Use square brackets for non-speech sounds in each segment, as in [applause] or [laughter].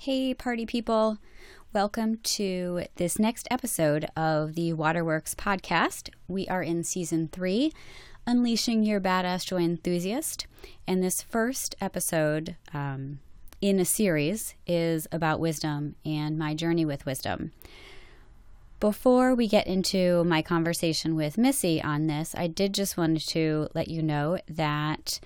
Hey, party people. Welcome to this next episode of the Waterworks podcast. We are in season three, Unleashing Your Badass Joy Enthusiast. And this first episode um, in a series is about wisdom and my journey with wisdom. Before we get into my conversation with Missy on this, I did just want to let you know that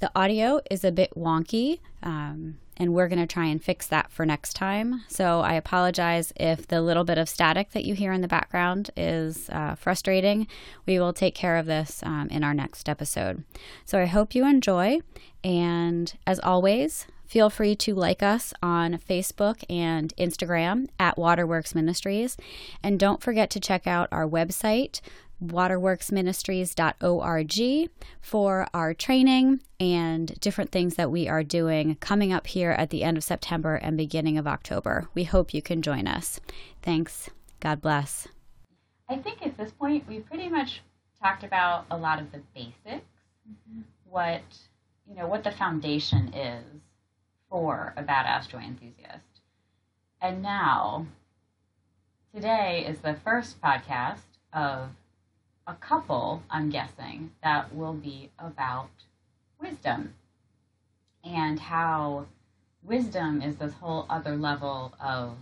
the audio is a bit wonky. Um, and we're going to try and fix that for next time. So I apologize if the little bit of static that you hear in the background is uh, frustrating. We will take care of this um, in our next episode. So I hope you enjoy. And as always, feel free to like us on Facebook and Instagram at Waterworks Ministries. And don't forget to check out our website, waterworksministries.org for our training and different things that we are doing coming up here at the end of September and beginning of October. We hope you can join us. Thanks. God bless. I think at this point we've pretty much talked about a lot of the basics, mm-hmm. what you know, what the foundation is for a badass joy enthusiast. And now today is the first podcast of a couple, I'm guessing, that will be about wisdom and how wisdom is this whole other level of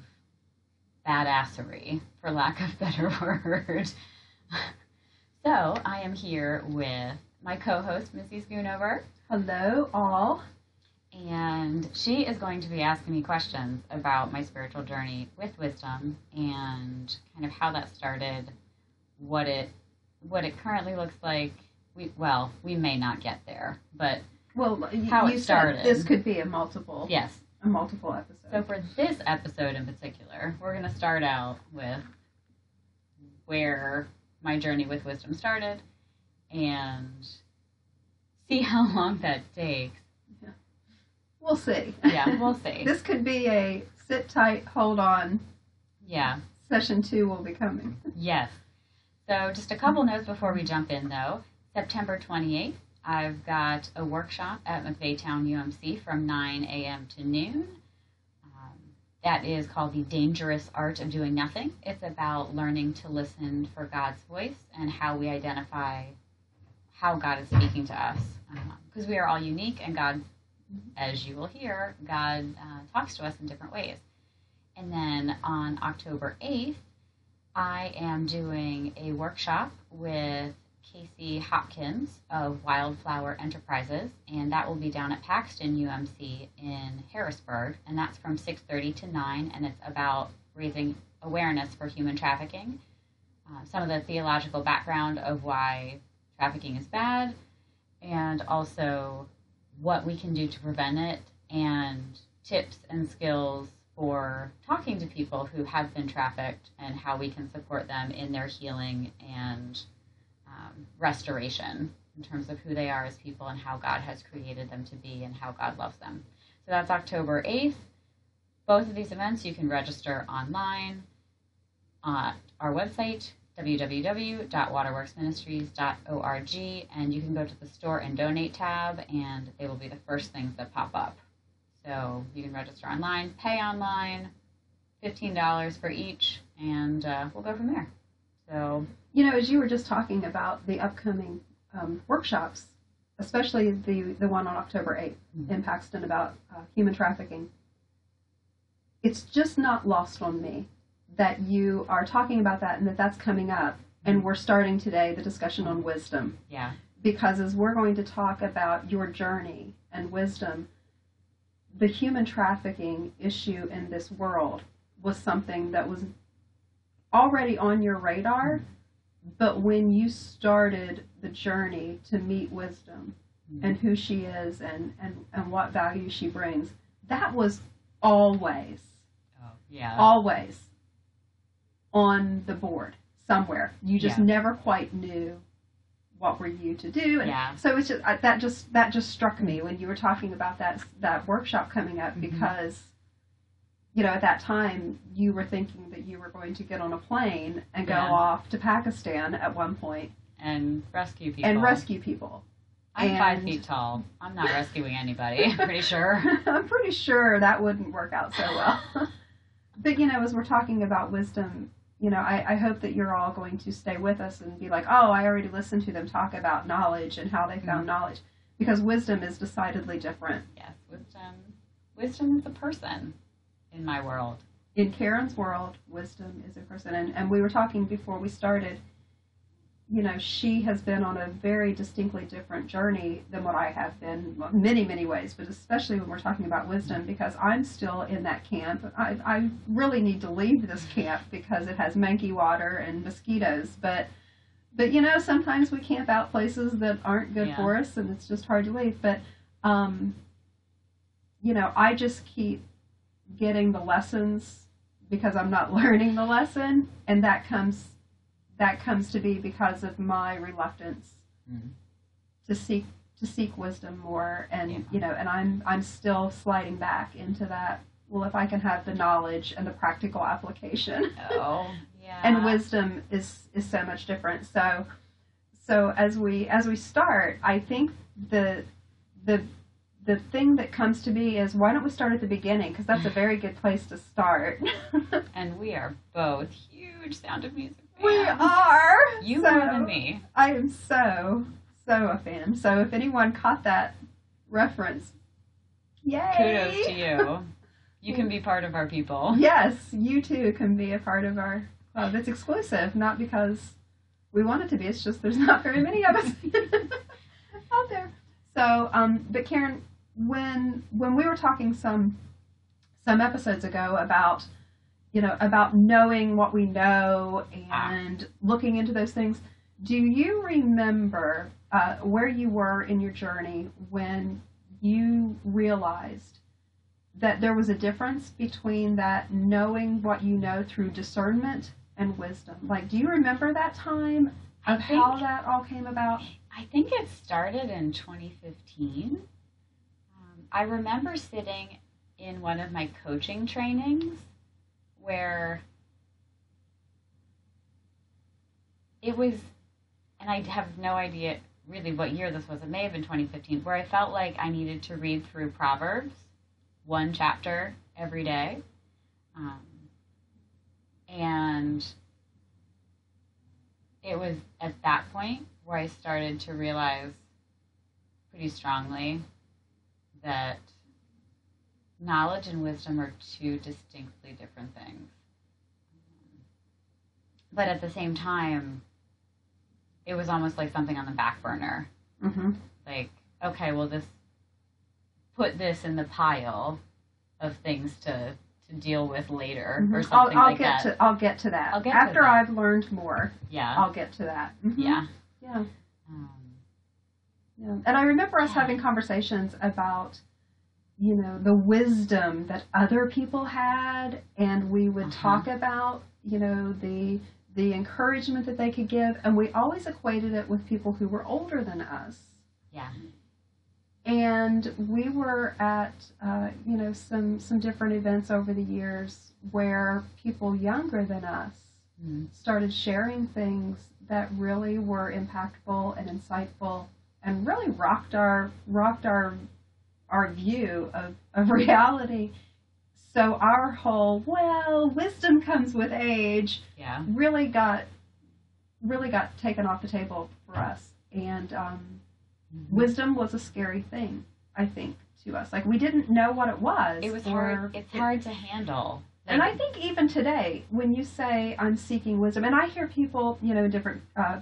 badassery, for lack of [laughs] better word. so I am here with my co-host, Missy Schoonover. Hello, all. And she is going to be asking me questions about my spiritual journey with wisdom and kind of how that started, what it what it currently looks like, we well, we may not get there, but well, how you it started. this could be a multiple. Yes, a multiple episode. So for this episode in particular, we're going to start out with where my journey with wisdom started, and see how [laughs] long that takes. Yeah. We'll see. Yeah, we'll [laughs] see. this could be a sit tight, hold on. Yeah. Session two will be coming. Yes. So, just a couple notes before we jump in, though. September 28th, I've got a workshop at McVeigh UMC from 9 a.m. to noon. Um, that is called The Dangerous Art of Doing Nothing. It's about learning to listen for God's voice and how we identify how God is speaking to us. Because um, we are all unique, and God, as you will hear, God uh, talks to us in different ways. And then on October 8th, I am doing a workshop with Casey Hopkins of Wildflower Enterprises, and that will be down at Paxton UMC in Harrisburg, and that's from 6:30 to 9, and it's about raising awareness for human trafficking, uh, some of the theological background of why trafficking is bad, and also what we can do to prevent it, and tips and skills for talking to people who have been trafficked and how we can support them in their healing and um, restoration in terms of who they are as people and how God has created them to be and how God loves them. So that's October 8th. Both of these events you can register online at our website, www.waterworksministries.org, and you can go to the store and donate tab, and they will be the first things that pop up. So you can register online, pay online, $15 for each, and uh, we'll go from there. So, you know, as you were just talking about the upcoming um, workshops, especially the, the one on October 8th mm-hmm. in Paxton about uh, human trafficking, it's just not lost on me that you are talking about that and that that's coming up. And mm-hmm. we're starting today the discussion on wisdom. Yeah. Because as we're going to talk about your journey and wisdom, the human trafficking issue in this world was something that was already on your radar, but when you started the journey to meet wisdom mm-hmm. and who she is and, and, and what value she brings, that was always, oh, yeah. always on the board somewhere. You just yeah. never quite knew what were you to do? And yeah. So it's just that just that just struck me when you were talking about that that workshop coming up mm-hmm. because you know at that time you were thinking that you were going to get on a plane and go yeah. off to Pakistan at one point and rescue people and rescue people. I'm five feet tall. I'm not rescuing anybody. I'm pretty sure. [laughs] I'm pretty sure that wouldn't work out so well. [laughs] but you know, as we're talking about wisdom, you know, I, I hope that you're all going to stay with us and be like, oh, I already listened to them talk about knowledge and how they found mm-hmm. knowledge, because wisdom is decidedly different. Yes, wisdom. Wisdom is a person in my world. In Karen's world, wisdom is a person, and, and we were talking before we started. You know, she has been on a very distinctly different journey than what I have been, many, many ways, but especially when we're talking about wisdom, because I'm still in that camp. I, I really need to leave this camp because it has manky water and mosquitoes, but but you know, sometimes we camp out places that aren't good Yeah. for us, and it's just hard to leave. But um, you know, I just keep getting the lessons because I'm not [laughs] learning the lesson, and that comes that comes to be because of my reluctance Mhm. to seek to seek wisdom more, and Yeah. you know, and I'm I'm still sliding back into that. Well, if I can have the knowledge and the practical application, [laughs] Oh, yeah. and wisdom is is so much different. So so as we as we start, I think the the the thing that comes to me is why don't we start at the beginning because that's a [sighs] very good place to start. [laughs] And we are both huge Sound of Music. We are. You So, more than me. I am so so a fan. So if anyone caught that reference, yay! Kudos to you. You can be [laughs] part of our people. Yes, you too can be a part of our club. It's exclusive, not because we want it to be. It's just there's not very many of us [laughs] out there. So, um, but Karen, when when we were talking some some episodes ago about you know about knowing what we know and looking into those things, do you remember uh, where you were in your journey when you realized that there was a difference between that knowing what you know through discernment and wisdom. Like, do you remember that time of how that all came about? I think it started in 2015. Um, I remember sitting in one of my coaching trainings where it was, and I have no idea really what year this was. It may have been 2015, where I felt like I needed to read through Proverbs, one chapter every day. Um, and it was at that point where I started to realize pretty strongly that knowledge and wisdom are two distinctly different things. But at the same time, it was almost like something on the back burner. Mm-hmm. Like, okay, well, this put this in the pile of things to to deal with later or I'll, something I'll like get that. to I'll get to that I'll get to after that. I've learned more. yeah, I'll get to that. Mhm. yeah. yeah, Um, yeah. And I remember us having conversations about you know the wisdom that other people had, and we would Uh-huh. talk about you know the the encouragement that they could give, and we always equated it with people who were older than us. yeah. and we were at uh, you know some some different events over the years where people younger than us Mm. started sharing things that really were impactful and insightful and really rocked our rocked our our view of, of [laughs] reality so our whole well wisdom comes with age Yeah. really got really got taken off the table for us and um, Mm-hmm. wisdom was a scary thing i think to us like we didn't know what it was It was hard. It's hard to handle. and i think even today when you say i'm seeking wisdom and i hear people you know in different uh,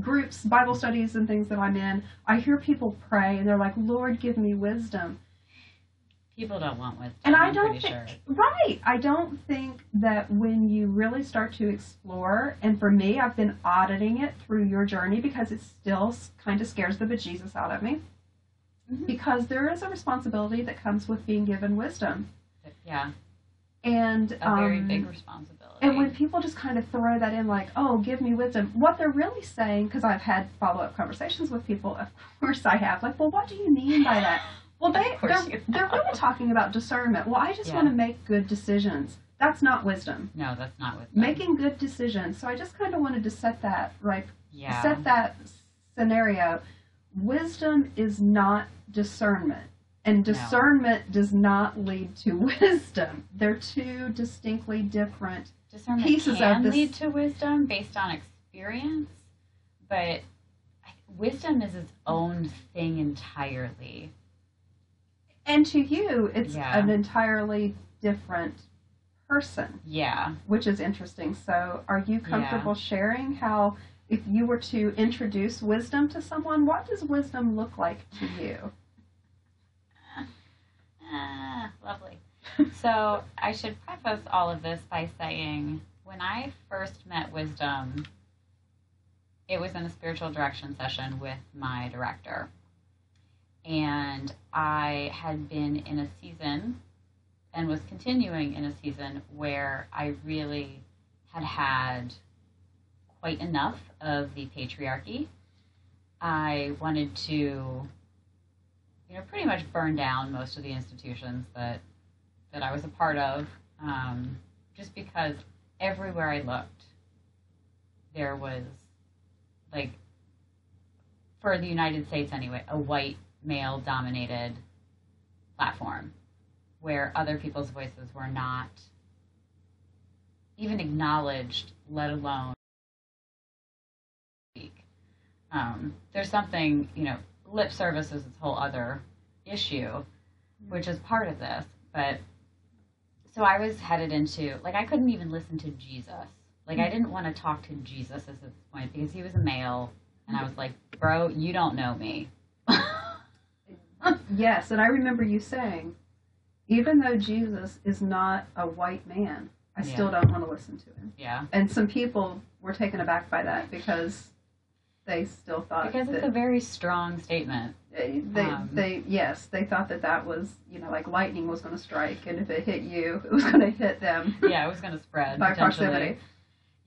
groups bible studies and things that i'm in i hear people pray and they're like lord give me wisdom people don't want wisdom. and i don't think sure. right i don't think that when you really start to explore and for me i've been auditing it through your journey because it still kind of scares the bejesus out of me Mhm. because there is a responsibility that comes with being given wisdom Yeah, and a very um, big responsibility. And when people just kind of throw that in, like, oh, give me wisdom, what they're really saying, because I've had follow up conversations with people, of course I have, like, well, what do you mean by that? [laughs] Well, they, they're, they're really talking about discernment. Well, I just Yeah. want to make good decisions. That's not wisdom. no, that's not wisdom. Making good decisions. So I just kind of wanted to set that, right, yeah, set that scenario, wisdom is not discernment. And No. discernment does not lead to [laughs] wisdom. They're two distinctly different. Discernment Pieces of can this- lead to wisdom based on experience, but wisdom is its own thing entirely. And to you, it's Yeah. an entirely different person, Yeah. which is interesting. So, are you comfortable sharing how, if you were to introduce wisdom to someone, what does wisdom look like to you? [laughs] Ah, lovely. [laughs] so I should preface all of this by saying when I first met Wisdom, it was in a spiritual direction session with my director. And I had been in a season and was continuing in a season where I really had had quite enough of the patriarchy. I wanted to you know, pretty much burn down most of the institutions that that I was a part of, um, just because everywhere I looked, there was like, for the United States anyway, a white male dominated platform where other people's voices were not even acknowledged, let alone speak. Um, there's something, you know, lip service is its whole other issue, which is part of this. But so I was headed into like I couldn't even listen to Jesus. Like I didn't want to talk to Jesus at this point because he was a male, and I was like, "Bro, you don't know me." [laughs] Yes, and I remember you saying, even though Jesus is not a white man, I still don't want to listen to him. yeah, And some people were taken aback by that because they still thought because it's that a very strong statement. They, they, um, they yes they thought that that was you know like lightning was going to strike and if it hit you [laughs] it was going to hit them [laughs] Yeah, it was going to spread by proximity.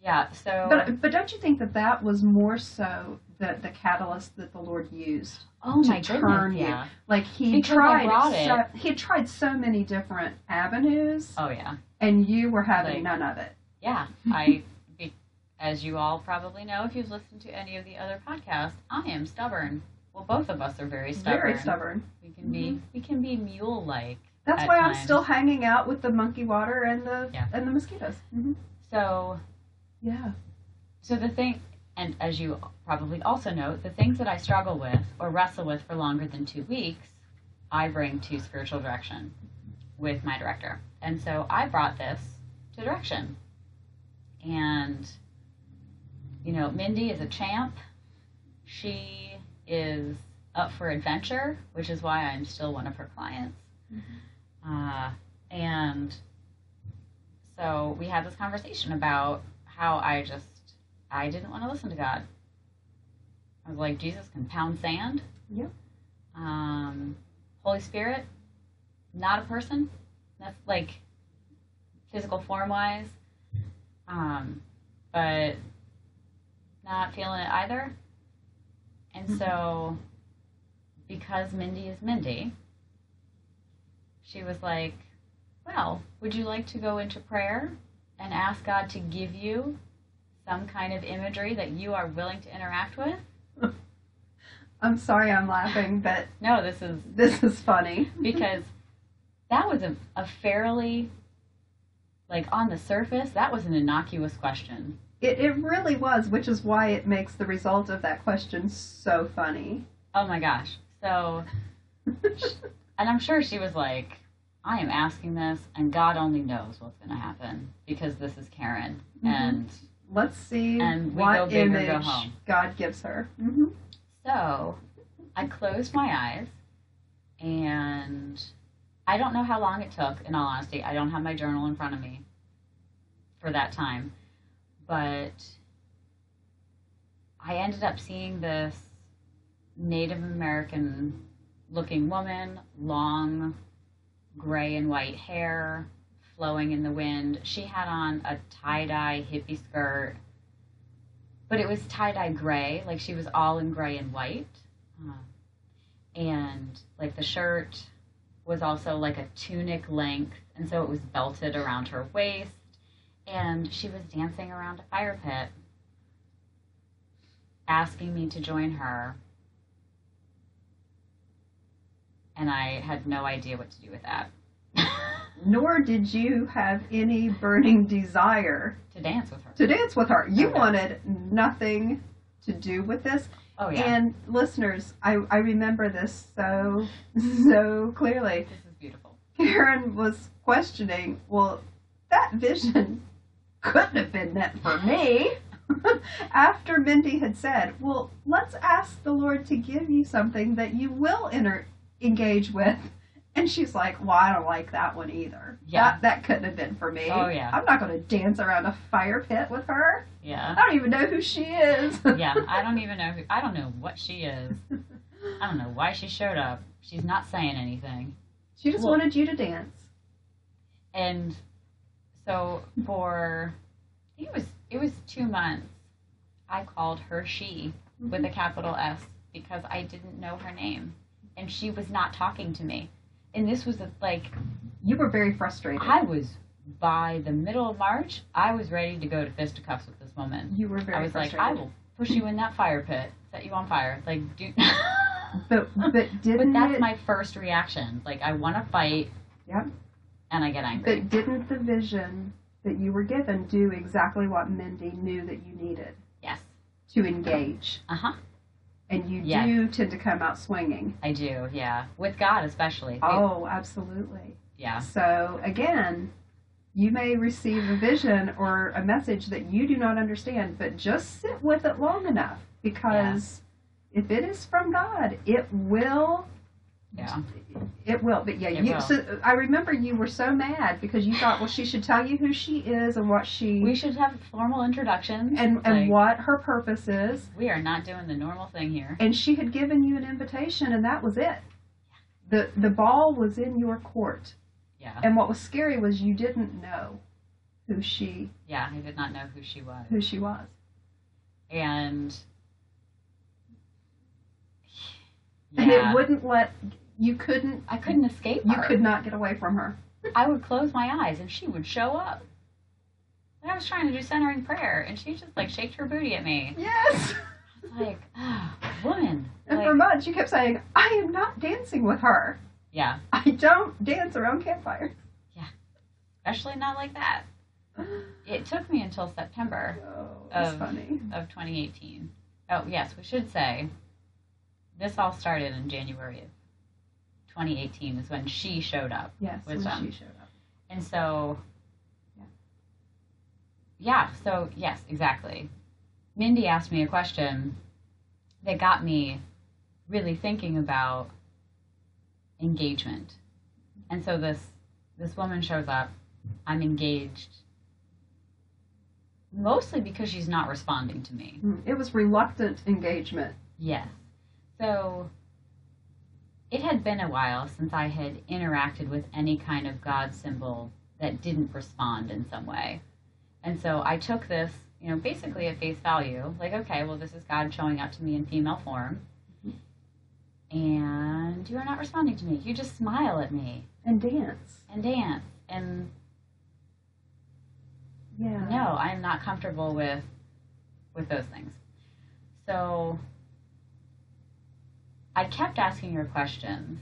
Yeah, so But but don't you think that that was more so the the catalyst that the Lord used? oh to my turn goodness, you. yeah. Like he Because tried so, he tried so many different avenues, Oh yeah. and you were having Like- none of it. Yeah, [laughs] I, as you all probably know, if you've listened to any of the other podcasts, I am stubborn. Well, both of us are very stubborn. Very stubborn. We can be we can be mule like. That's At why I'm still hanging out with the monkey water and the Yeah. and the mosquitoes. hmm So Yeah. so the thing, and as you probably also know, the things that I struggle with or wrestle with for longer than two weeks, I bring to spiritual direction with my director, and so I brought this to direction, and you know, Mindy is a champ. She is up for adventure, which is why I'm still one of her clients. Uh, and so we had this conversation about how I just I didn't want to listen to God. I was like, Jesus can pound sand. Yep. Um, Holy Spirit, not a person. That's like physical form wise. Um, but not feeling it either. And so, because Mindy is Mindy, she was like, Well, would you like to go into prayer and ask God to give you some kind of imagery that you are willing to interact with? [laughs] I'm sorry I'm laughing, but No, this is [laughs] this is funny. because that was a, a fairly, like on the surface, that was an innocuous question. It, it really was, which is why it makes the result of that question so funny. Oh my gosh. So, [laughs] and I'm sure she was like, I am asking this, and God only knows what's going to happen because this is Karen. Mhm. And Let's see And we what go big image go home. God gives her. hmm so I closed my eyes, and I don't know how long it took, in all honesty. I don't have my journal in front of me for that time. But I ended up seeing this Native American looking woman, long gray and white hair flowing in the wind. She had on a tie dye hippie skirt, but it was tie dye gray, like she was all in gray and white. Uh, and like the shirt was also like a tunic length, and so it was belted around her waist. And she was dancing around a fire pit. asking me to join her. And I had no idea what to do with that. [laughs] Nor did you have any burning desire to dance with her. to dance with her. You Oh, no. wanted nothing to do with this. oh, yeah. And listeners, I, I remember this so, so clearly. this is beautiful. Karen was questioning, well, that vision couldn't have been meant for me. [laughs] After Mindy had said, well, let's ask the Lord to give you something that you will enter, engage with. And she's like, well, I don't like that one either. Yeah. That, that couldn't have been for me. Oh, yeah. I'm not going to dance around a fire pit with her. Yeah. I don't even know who she is. yeah, I don't even know who, I don't know what she is. I don't know why she showed up. She's not saying anything. she just Well- wanted you to dance. And so for I think it was it was two months, I called her she with a mm-hmm. capital S because I didn't know her name. And she was not talking to me. And this was a, like You were very frustrated. I was by the middle of March, I was ready to go to fisticuffs with this woman. you were very I was like. I will push you in that fire pit, set you on fire. Like, do. [laughs] But, but but didn't that's it, my first reaction. Like, I want to fight. Yep. And I get angry. But didn't the vision that you were given do exactly what Mindy knew that you needed yes. to engage? Uh huh. And you Yeah. do tend to come out swinging. I do. Yeah. With God, especially. Oh, absolutely. Yeah. So again, you may receive a vision or a message that you do not understand, but just sit with it long enough because if it is from God, it will Yeah. It will, but yeah, It you. will. So I remember you were so mad because you thought, well, she should tell you who she is and what she We should have formal introductions. and and what her purpose is, We are not doing the normal thing here. and she had given you an invitation, and that was it. the The ball was in your court, Yeah. and what was scary was you didn't know who she Yeah. I did not know who she was. who she was. And. and it wouldn't let you couldn't I couldn't escape you her. could not get away from her. I would close my eyes and she would show up. And I was trying to do centering prayer and she just like shaked her booty at me. Yes. I like, ah, woman. And Like, for months, you kept saying, "I am not dancing with her. yeah, I don't dance around campfires." Yeah. Especially not like that. It took me until September Oh, Of- funny. of 2018. Oh, yes, we should say this all started in January of 2018 is when she showed up. Yes, with when them. she showed up. And so, Yeah. yeah, so yes, exactly. Mindy asked me a question that got me really thinking about engagement. And so this this woman shows up. I'm engaged mostly because she's not responding to me. Mm, It was reluctant engagement. Yes. So it had been a while since I had interacted with any kind of God symbol that didn't respond in some way. And so I took this, you know, basically at face value, like, okay, well, this is God showing up to me in female form. And you are not responding to me. You just smile at me And dance. and dance. And Yeah. no, I'm not comfortable with with those things. So I kept asking her questions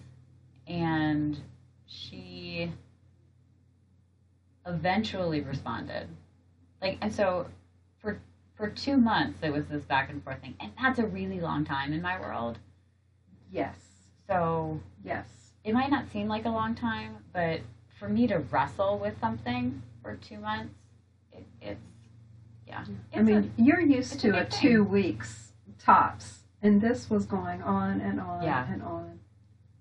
and she eventually responded. Like and so for for 2 months it was this back and forth thing. And that's a really long time in my world. Yes. So Yes. it might not seem like a long time, but for me to wrestle with something for 2 months, it, it's yeah. I It's mean, you're used a to a thing. two weeks tops, and this was going on and on Yeah. and on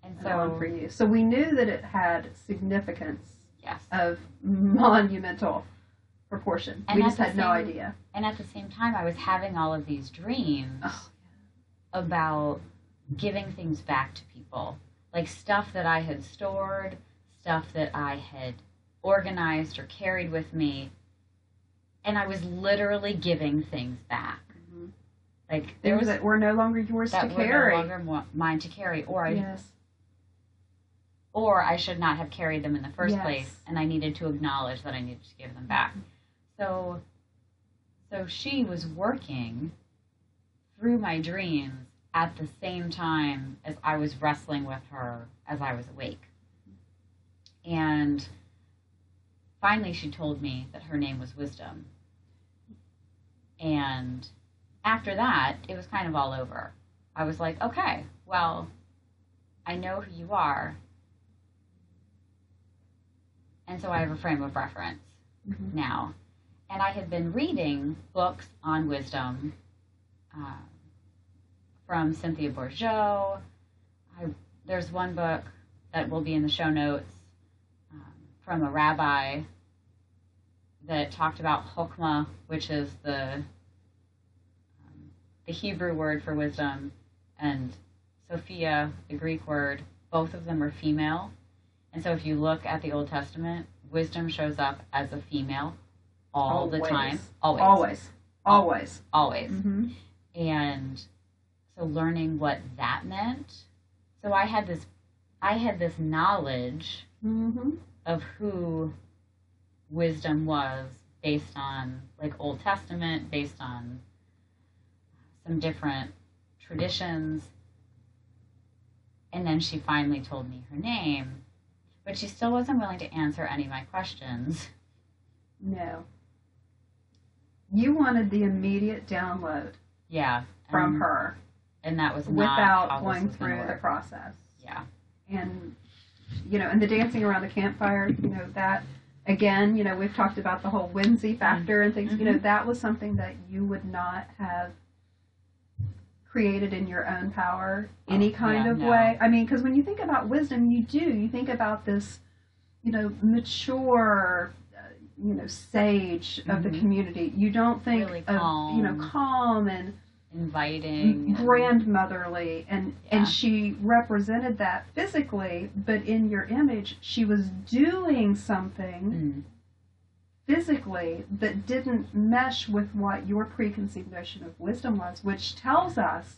And and on so, for you. So we knew that it had significance yes. of monumental proportion. And we just had no idea. And at the same time, I was having all of these dreams Oh, about giving things back to people. Like stuff that I had stored, stuff that I had organized or carried with me. And I was literally giving things back. Like there was that were no longer yours that to were carry. no longer mine to carry, or I yes. or I should not have carried them in the first Yes. place, and I needed to acknowledge that I needed to give them back. So, so she was working through my dreams at the same time as I was wrestling with her as I was awake. And finally, she told me that her name was Wisdom. And after that, it was kind of all over. I was like, okay, well, I know who you are. And so I have a frame of reference Mhm. now. And I had been reading books on wisdom um, from Cynthia Bourgeault. I, there's one book that will be in the show notes um, from a rabbi that talked about chokmah, which is the the Hebrew word for wisdom, and Sophia, the Greek word. Both of them are female, and so if you look at the Old Testament, wisdom shows up as a female all the time, always, Always. Always. always. Mm-hmm. And so learning what that meant. So I had this, I had this knowledge Mm-hmm. of who wisdom was based on like Old Testament, based on some different traditions. And then she finally told me her name, but she still wasn't willing to answer any of my questions. No. You wanted the immediate download Yeah. from her And that was without going through the process. Yeah. And, you know, and the dancing around the campfire, you know, that, again, you know, we've talked about the whole whimsy factor and things, you know, Mhm. that was something that you would not have created in your own power any Oh, kind yeah, of no. way. I mean, because when you think about wisdom, you do. You think about this, you know, mature, uh, you know, sage of the Mhm. community. You don't think Really of, you know, calm. calm and Inviting. grandmotherly and Yeah. and she represented that physically but in your image she was doing something Mm, physically that didn't mesh with what your preconceived notion of wisdom was which tells us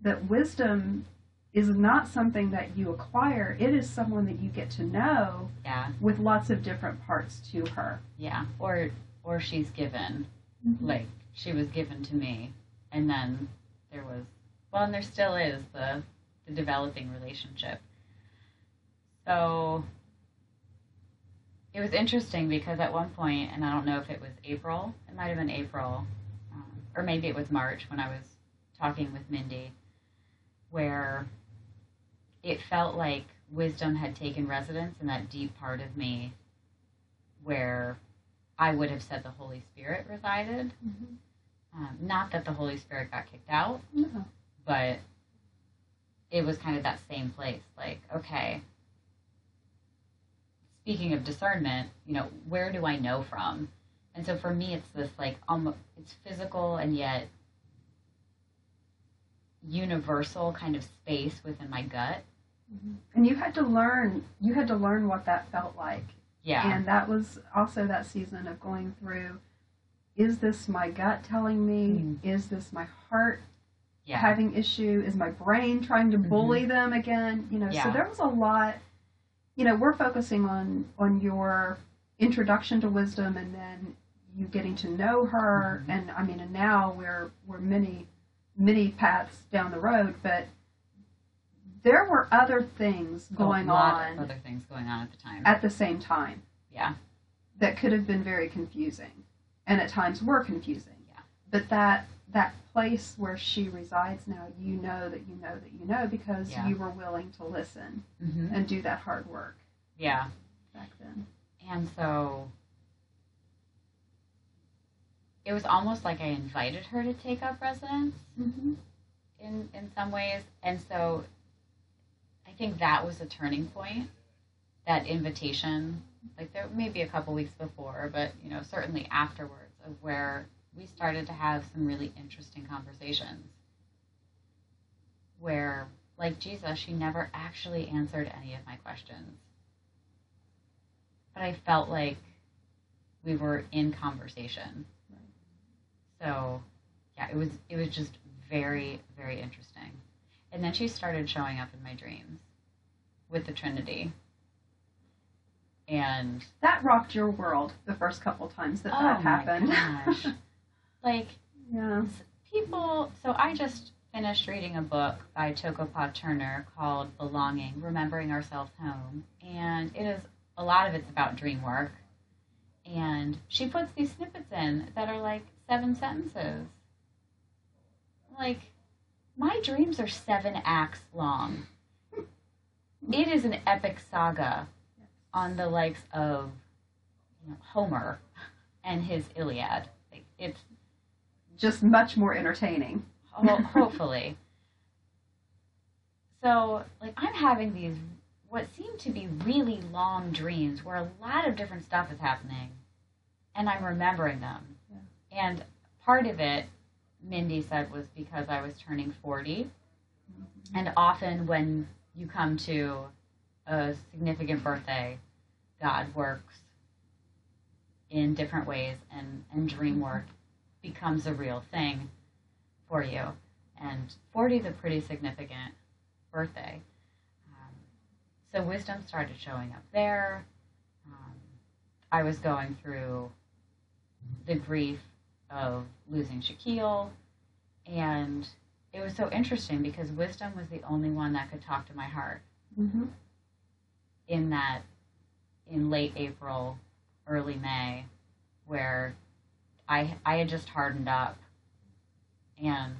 that wisdom is not something that you acquire it is someone that you get to know yeah. with lots of different parts to her Yeah. Or or she's given. Mm-hmm. Like she was given to me. And then there was well and there still is the the developing relationship. So it was interesting because at one point, and I don't know if it was April, it might have been April, um, or maybe it was March when I was talking with Mindy, where it felt like wisdom had taken residence in that deep part of me where I would have said the Holy Spirit resided. Mhm. Um, not that the Holy Spirit got kicked out, No. but it was kind of that same place. Like, okay, speaking of discernment, you know, where do I know from? And so for me, it's this like, um, it's physical and yet universal kind of space within my gut. and you had to learn you had to learn what that felt like Yeah. And that was also that season of going through is this my gut telling me? Mm. Is this my heart yeah. having issue? Is my brain trying to bully them again? You know, Yeah. so there was a lot you know, we're focusing on on your introduction to wisdom and then you getting to know her Mhm. and I mean and now we're we're many many paths down the road, but there were other things going a lot on Of other things going on at the time. at the same time yeah. that could have been very confusing and at times were confusing Yeah. but that that place where she resides now you know that you know that you know because Yeah. you were willing to listen hmm and do that hard work Yeah. back then And so it was almost like I invited her to take up residence mm-hmm. in, in some ways. And so I think that was a turning point, that invitation. Like there may be a couple weeks before, but you know, certainly afterwards of where we started to have some really interesting conversations. Where, like Jesus, she never actually answered any of my questions. But I felt like we were in conversation. So, yeah, it was it was just very very interesting. And then she started showing up in my dreams with the Trinity. And that rocked your world the first couple times that oh that my happened gosh. [laughs] like yeah people. So I just finished reading a book by Toko-pa Turner called Belonging: Remembering Ourselves Home, and it is a lot of it's about dream work. And she puts these snippets in that are like seven sentences. Like, my dreams are seven acts long. It is an epic saga on the likes of you know, Homer and his Iliad. Like, it's Just much more entertaining. ho- [laughs] hopefully. So, like, I'm having these what seem to be really long dreams where a lot of different stuff is happening, and I'm remembering them. And part of it, Mindy said, was because I was turning 40. Mm-hmm. And often when you come to a significant birthday, God works in different ways, and, and dream mm-hmm. work becomes a real thing for you. And 40 is a pretty significant birthday. Um, so wisdom started showing up there. Um, I was going through the grief of losing Shaquille, and it was so interesting because wisdom was the only one that could talk to my heart Mm-hmm. in that in late April, early May, where I I had just hardened up, and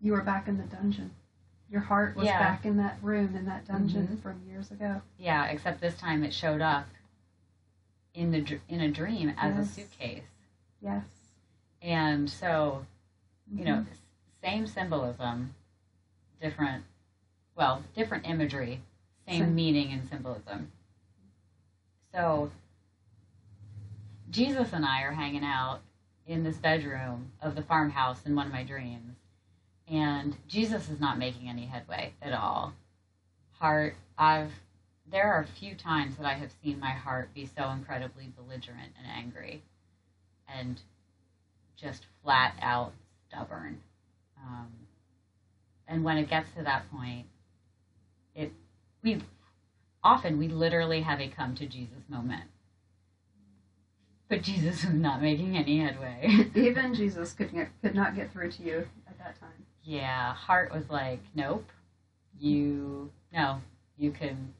You were back in the dungeon. Your heart was Yeah. back in that room in that dungeon Mhm. from years ago. yeah, except this time it showed up in the in a dream as Yes. a suitcase, Yes. and so you know Mhm. same symbolism, different well different imagery, same Same. meaning and symbolism. So Jesus and I are hanging out in this bedroom of the farmhouse in one of my dreams. And Jesus is not making any headway at all. Heart, I've there are a few times that I have seen my heart be so incredibly belligerent and angry and just flat out stubborn. Um, and when it gets to that point, it we often we literally have a come to Jesus moment. But Jesus was not making any headway. [laughs] Even Jesus could get, could not get through to you at that time. yeah, heart was like, nope, you no, you can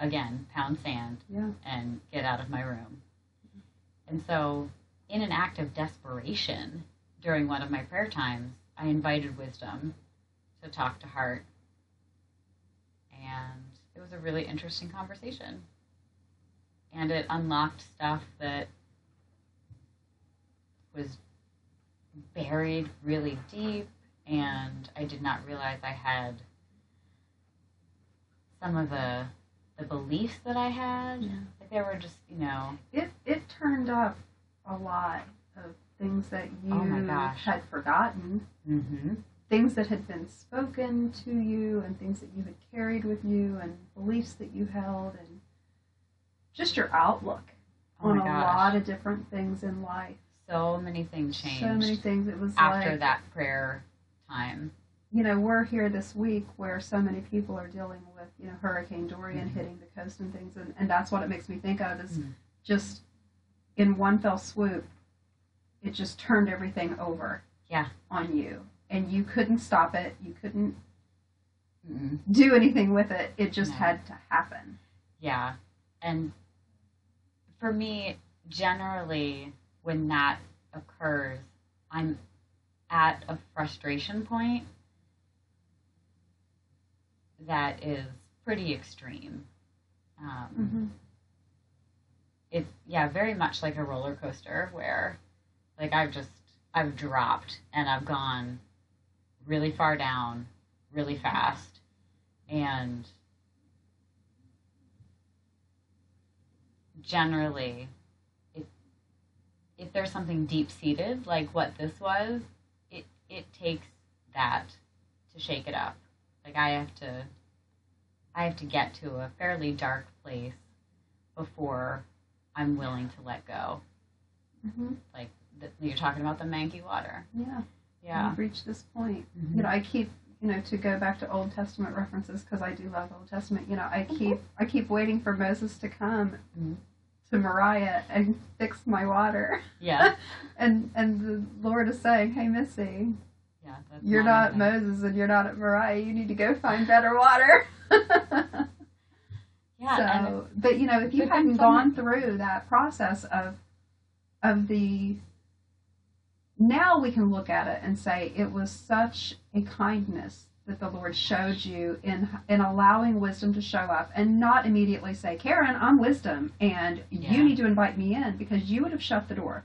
again pound sand Yeah. and get out of my room. And so, in an act of desperation, during one of my prayer times, I invited wisdom to talk to heart. And it was a really interesting conversation. And it unlocked stuff that was buried really deep, and I did not realize I had some of the the beliefs that I had. Yeah. Like they were just, you know, It it turned up a lot of things that you Oh my gosh. had forgotten, mm-hmm. things that had been spoken to you, and things that you had carried with you, and beliefs that you held, and just your outlook oh on a lot of different things in life. So many things changed So many things. It was after like, that prayer time. you know, we're here this week where so many people are dealing with, you know, Hurricane Dorian Mhm. hitting the coast and things, and, and that's what it makes me think of is Mhm. just in one fell swoop, it just turned everything over. Yeah. On you, and you couldn't stop it. You couldn't Mm-mm. do anything with it. It just No. had to happen. Yeah, and for me, generally, when that occurs, I'm at a frustration point that is pretty extreme. Um, Mm-hmm. it's yeah very much like a roller coaster where like i've just i've dropped and i've gone really far down really fast and generally there's something deep seated like what this was it it takes that to shake it up like i have to i have to get to a fairly dark place before I'm willing to let go. Mm-hmm. Like the, you're talking about the manky water. Yeah. Yeah. We've reached this point. Mhm. You know, I keep you know to go back to Old Testament references because I do love Old Testament. You know, I keep I keep waiting for Moses to come Mhm. To Marah and fix my water. Yeah. [laughs] and and the Lord is saying, "Hey, Missy, Yeah, that's You're not not. Moses and you're not at Marah. You need to go find better water. [laughs] Yeah, and so, but you know, if you hadn't gone through that process of of the now we can look at it and say it was such a kindness that the Lord showed you in in allowing wisdom to show up and not immediately say, Karen, I'm wisdom and Yeah. you need to invite me in because you would have shut the door.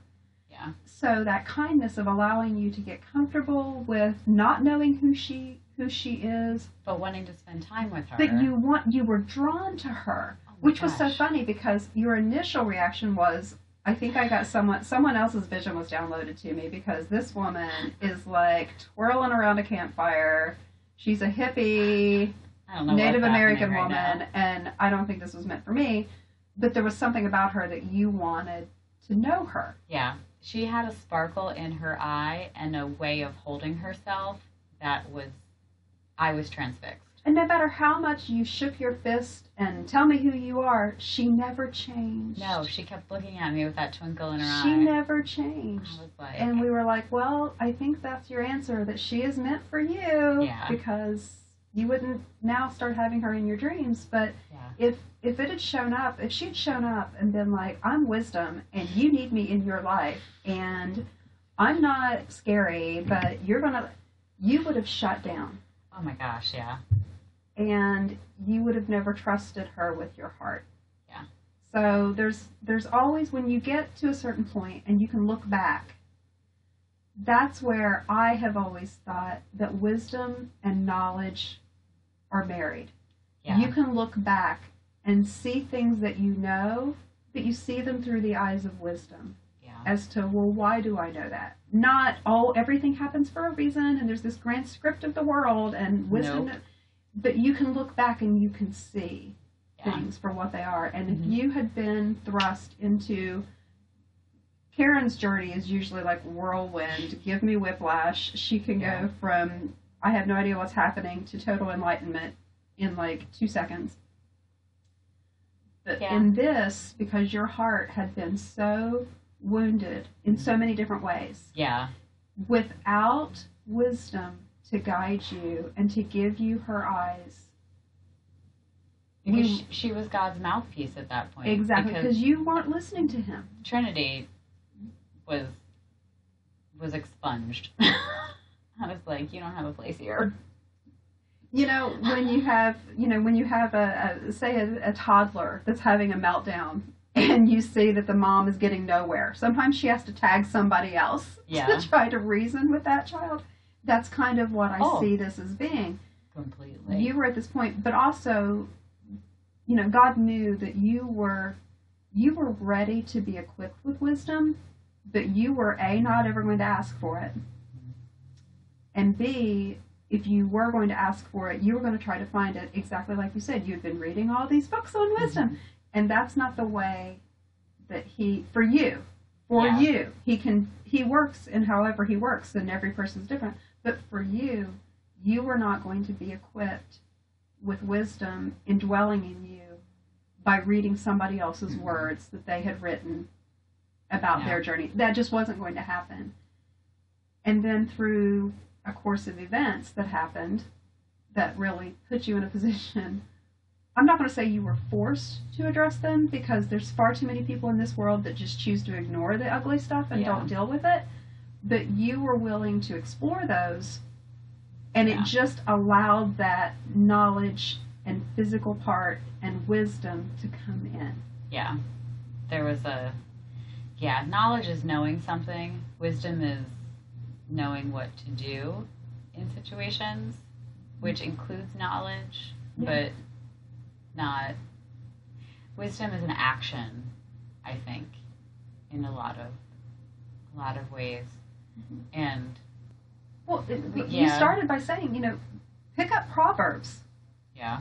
yeah, So that kindness of allowing you to get comfortable with not knowing who she who she is, but wanting to spend time with her. but you want you were drawn to her Oh which was so funny because your initial reaction was i think i got someone someone else's vision was downloaded to me because this woman is like twirling around a campfire she's a hippie [sighs] I don't know native american right woman and i don't think this was meant for me but there was something about her that you wanted to know her. Yeah, she had a sparkle in her eye and a way of holding herself that was, I was transfixed. And no matter how much you shook your fist and tell me who you are she never changed No, she kept looking at me with that twinkle in her she eye. She never changed like, And we were like, well, I think that's your answer that she is meant for you Yeah. because you wouldn't now start having her in your dreams. But yeah, if if it had shown up, if she had shown up and been like, I'm wisdom and you need me in your life and I'm not scary, but you're gonna you would have shut down oh my gosh, yeah, and you would have never trusted her with your heart. Yeah. So there's there's always when you get to a certain point and you can look back. That's where I have always thought that wisdom and knowledge are married. yeah, You can look back and see things that you know, but you see them through the eyes of wisdom yeah, as to, well, why do I know that? Not, oh, everything happens for a reason and there's this grand script of the world and wisdom. Nope. But you can look back and you can see yeah, things for what they are. And Mhm. if you had been thrust into Karen's journey is usually like whirlwind, give me whiplash. She can Yeah. go from I have no idea what's happening to total enlightenment in like two seconds. But Yeah. in this, because your heart had been so wounded in so many different ways, yeah, without wisdom to guide you and to give you her eyes. because We- she, was God's mouthpiece at that point. Exactly, because because you weren't listening to him. Trinity was was expunged. [laughs] I was like, you don't have a place here. You know, when you have, you know, when you have a, a say a, a toddler that's having a meltdown, and you see that the mom is getting nowhere. Sometimes she has to tag somebody else Yeah. to try to reason with that child. That's kind of what I Oh. see this as being. Completely. You were at this point, but also, you know, God knew that you were, you were ready to be equipped with wisdom, but you were a not ever going to ask for it, and b if you were going to ask for it, you were going to try to find it exactly like you said. You'd been reading all these books on mm-hmm. wisdom, and that's not the way that he for you for Yeah. you he can he works in however he works and every person's different but for you you were not going to be equipped with wisdom indwelling in you by reading somebody else's mm-hmm. words that they had written about Yeah. their journey that just wasn't going to happen and then through a course of events that happened that really put you in a position I'm not going to say you were forced to address them because there's far too many people in this world that just choose to ignore the ugly stuff and Yeah. don't deal with it. But you were willing to explore those, and Yeah. it just allowed that knowledge and physical part and wisdom to come in. yeah. There was a yeah, knowledge is knowing something. Wisdom is knowing what to do in situations, which includes knowledge, Yeah. but not wisdom is an action, I think, in a lot of a lot of ways. And Well, it, you Yeah. started by saying, you know, pick up Proverbs. yeah,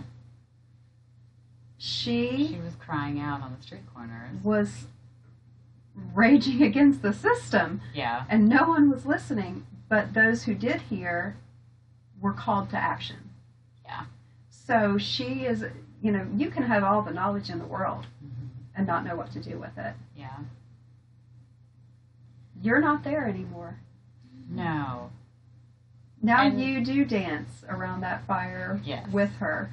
She she was crying out on the street corners. was raging [laughs] against the system. Yeah, and no one was listening but those who did hear were called to action Yeah. so she is you know you can have all the knowledge in the world Mhm. and not know what to do with it yeah. You're not there anymore No, Now And- you do dance around that fire Yes. with her.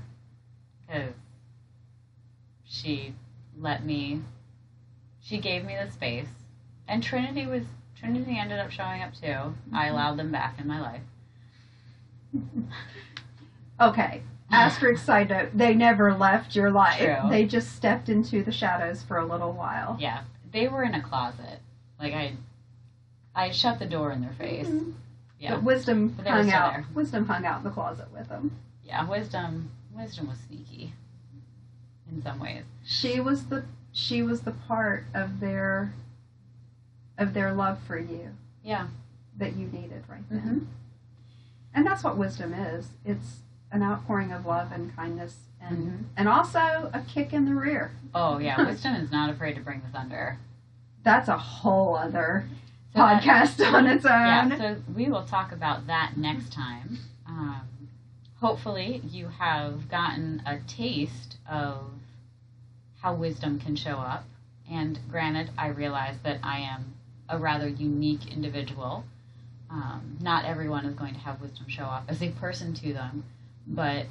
because she let me she gave me the space and trinity was trinity ended up showing up too Mm-hmm. i allowed them back in my life [laughs] Okay. Asterisk side note, they never left your life. True. They just stepped into the shadows for a little while. yeah they were in a closet like i i shut the door in their face Mhm. yeah But wisdom But hung out. there. Wisdom hung out in the closet with them. yeah wisdom wisdom was sneaky in some ways She was the she was the part of their of their love for you yeah that you needed right then. Mhm. And that's what wisdom is. It's an outpouring of love and kindness and Mhm. and also a kick in the rear. oh yeah [laughs] wisdom is not afraid to bring the thunder That's a whole other So that- podcast on its own. Yeah, so we will talk about that next time. Um, hopefully, you have gotten a taste of how wisdom can show up. And granted, I realize that I am a rather unique individual. Um, not everyone is going to have wisdom show up as a person to them, but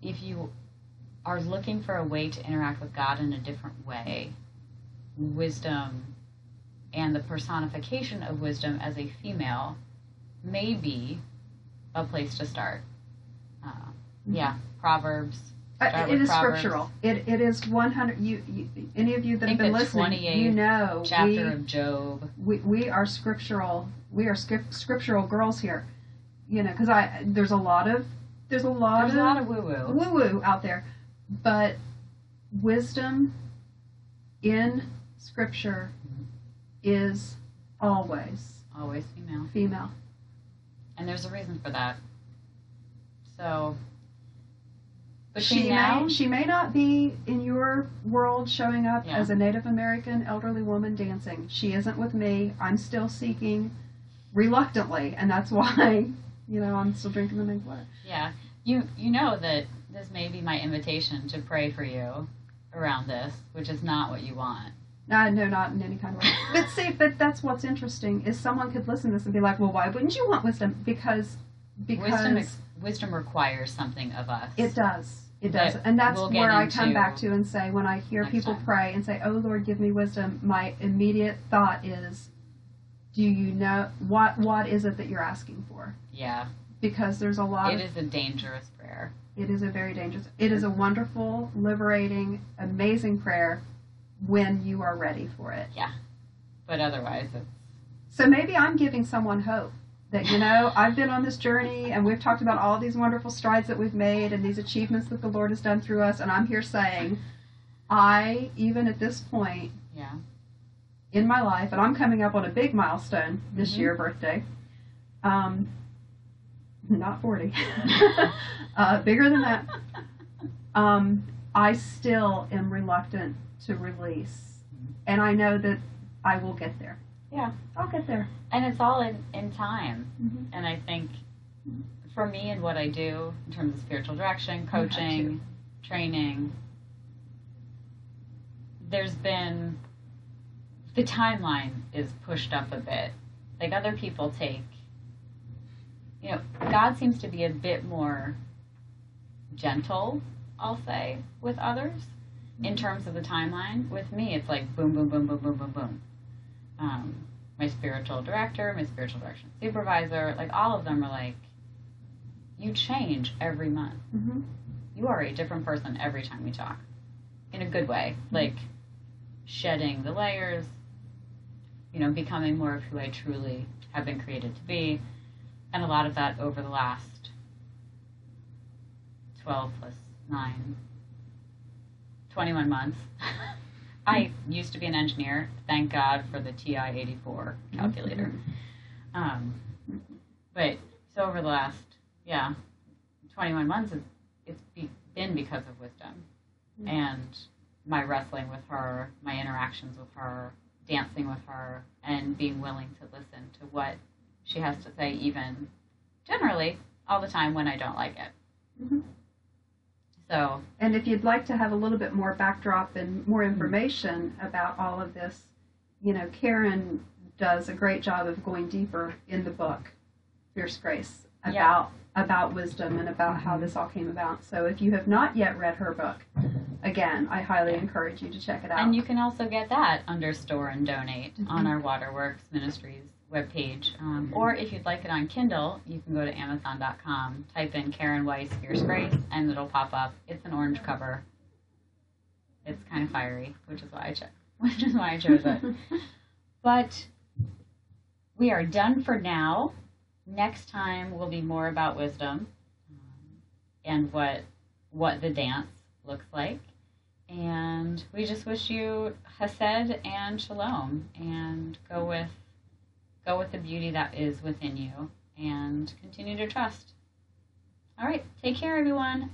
if you are looking for a way to interact with God in a different way, wisdom and the personification of wisdom as a female may be a place to start. Uh, yeah, Proverbs. Uh, it with Proverbs. scriptural. It, it is 100. You, you, any of you that have been listening, you know Chapter of Job. we, we, we are scriptural. We are scrip- scriptural girls here. You know, because I there's a lot of there's a lot There's of a lot of woo woo. woo woo out there, but wisdom in scripture is always Always female. female. And there's a reason for that. So, but She now. may she may not be in your world showing up Yeah. as a Native American elderly woman dancing. She isn't with me. I'm still seeking reluctantly, and that's [laughs] why you know I'm still drinking the mink water. Yeah, you you know that this may be my invitation to pray for you around this, which is not what you want. No, no, not in any kind of way. [laughs] But see, but that's what's interesting is someone could listen to this and be like, well, why wouldn't you want wisdom? Because because wisdom ex- wisdom requires something of us. It does. It does. That And that's we'll where I come back to and say, when I hear people time. pray and say, Oh Lord, give me wisdom, my immediate thought is, Do you know what what is it that you're asking for? Yeah, Because there's a lot it of is a dangerous prayer. it is a very dangerous it is a wonderful, liberating, amazing prayer when you are ready for it. Yeah. But otherwise, it's So maybe I'm giving someone hope that, you know, [laughs] I've been on this journey and we've talked about all these wonderful strides that we've made and these achievements that the Lord has done through us. And I'm here saying, I, even at this point yeah, in my life, and I'm coming up on a big milestone this Mhm. year, birthday, um, not 40, [laughs] [laughs] uh, bigger than that. Um, I still am reluctant to release. And I know that I will get there. Yeah. I'll get there. and it's all in in time. Mhm. And I think for me and what I do in terms of spiritual direction, coaching, training, there's been the timeline is pushed up a bit. Like other people take, you know, God seems to be a bit more gentle, I'll say, with others in terms of the timeline. With me, it's like boom, boom, boom, boom, boom, boom, boom. Um, my spiritual director, my spiritual direction supervisor, like all of them are like, you change every month. Mm-hmm. You are a different person every time we talk, in a good way. Like shedding the layers, you know, becoming more of who I truly have been created to be, and a lot of that over the last twelve plus nine, 21 months. [laughs] I used to be an engineer. Thank God for the TI 84 calculator. Um, but so over the last, yeah, 21 months, it's, it's be, been because of wisdom Mhm. and my wrestling with her, my interactions with her, dancing with her, and being willing to listen to what she has to say, even generally all the time when I don't like it. Mhm. So, And if you'd like to have a little bit more backdrop and more information about all of this, you know, Karen does a great job of going deeper in the book, Fierce Grace. about about wisdom and about how this all came about. So if you have not yet read her book, again, I highly encourage you to check it out. And you can also get that under Store and Donate on our Waterworks Ministries webpage. Um, or if you'd like it on Kindle, you can go to Amazon.com, type in Karen Weiss Fierce Grace, and it'll pop up. It's an orange cover. It's kind of fiery, which is why I chose, [laughs] which is why I chose it. [laughs] But we are done for now. Next time will be more about wisdom um, and what what the dance looks like. And we just wish you Hesed and Shalom, and go with go with the beauty that is within you, and continue to trust. All right, take care, everyone.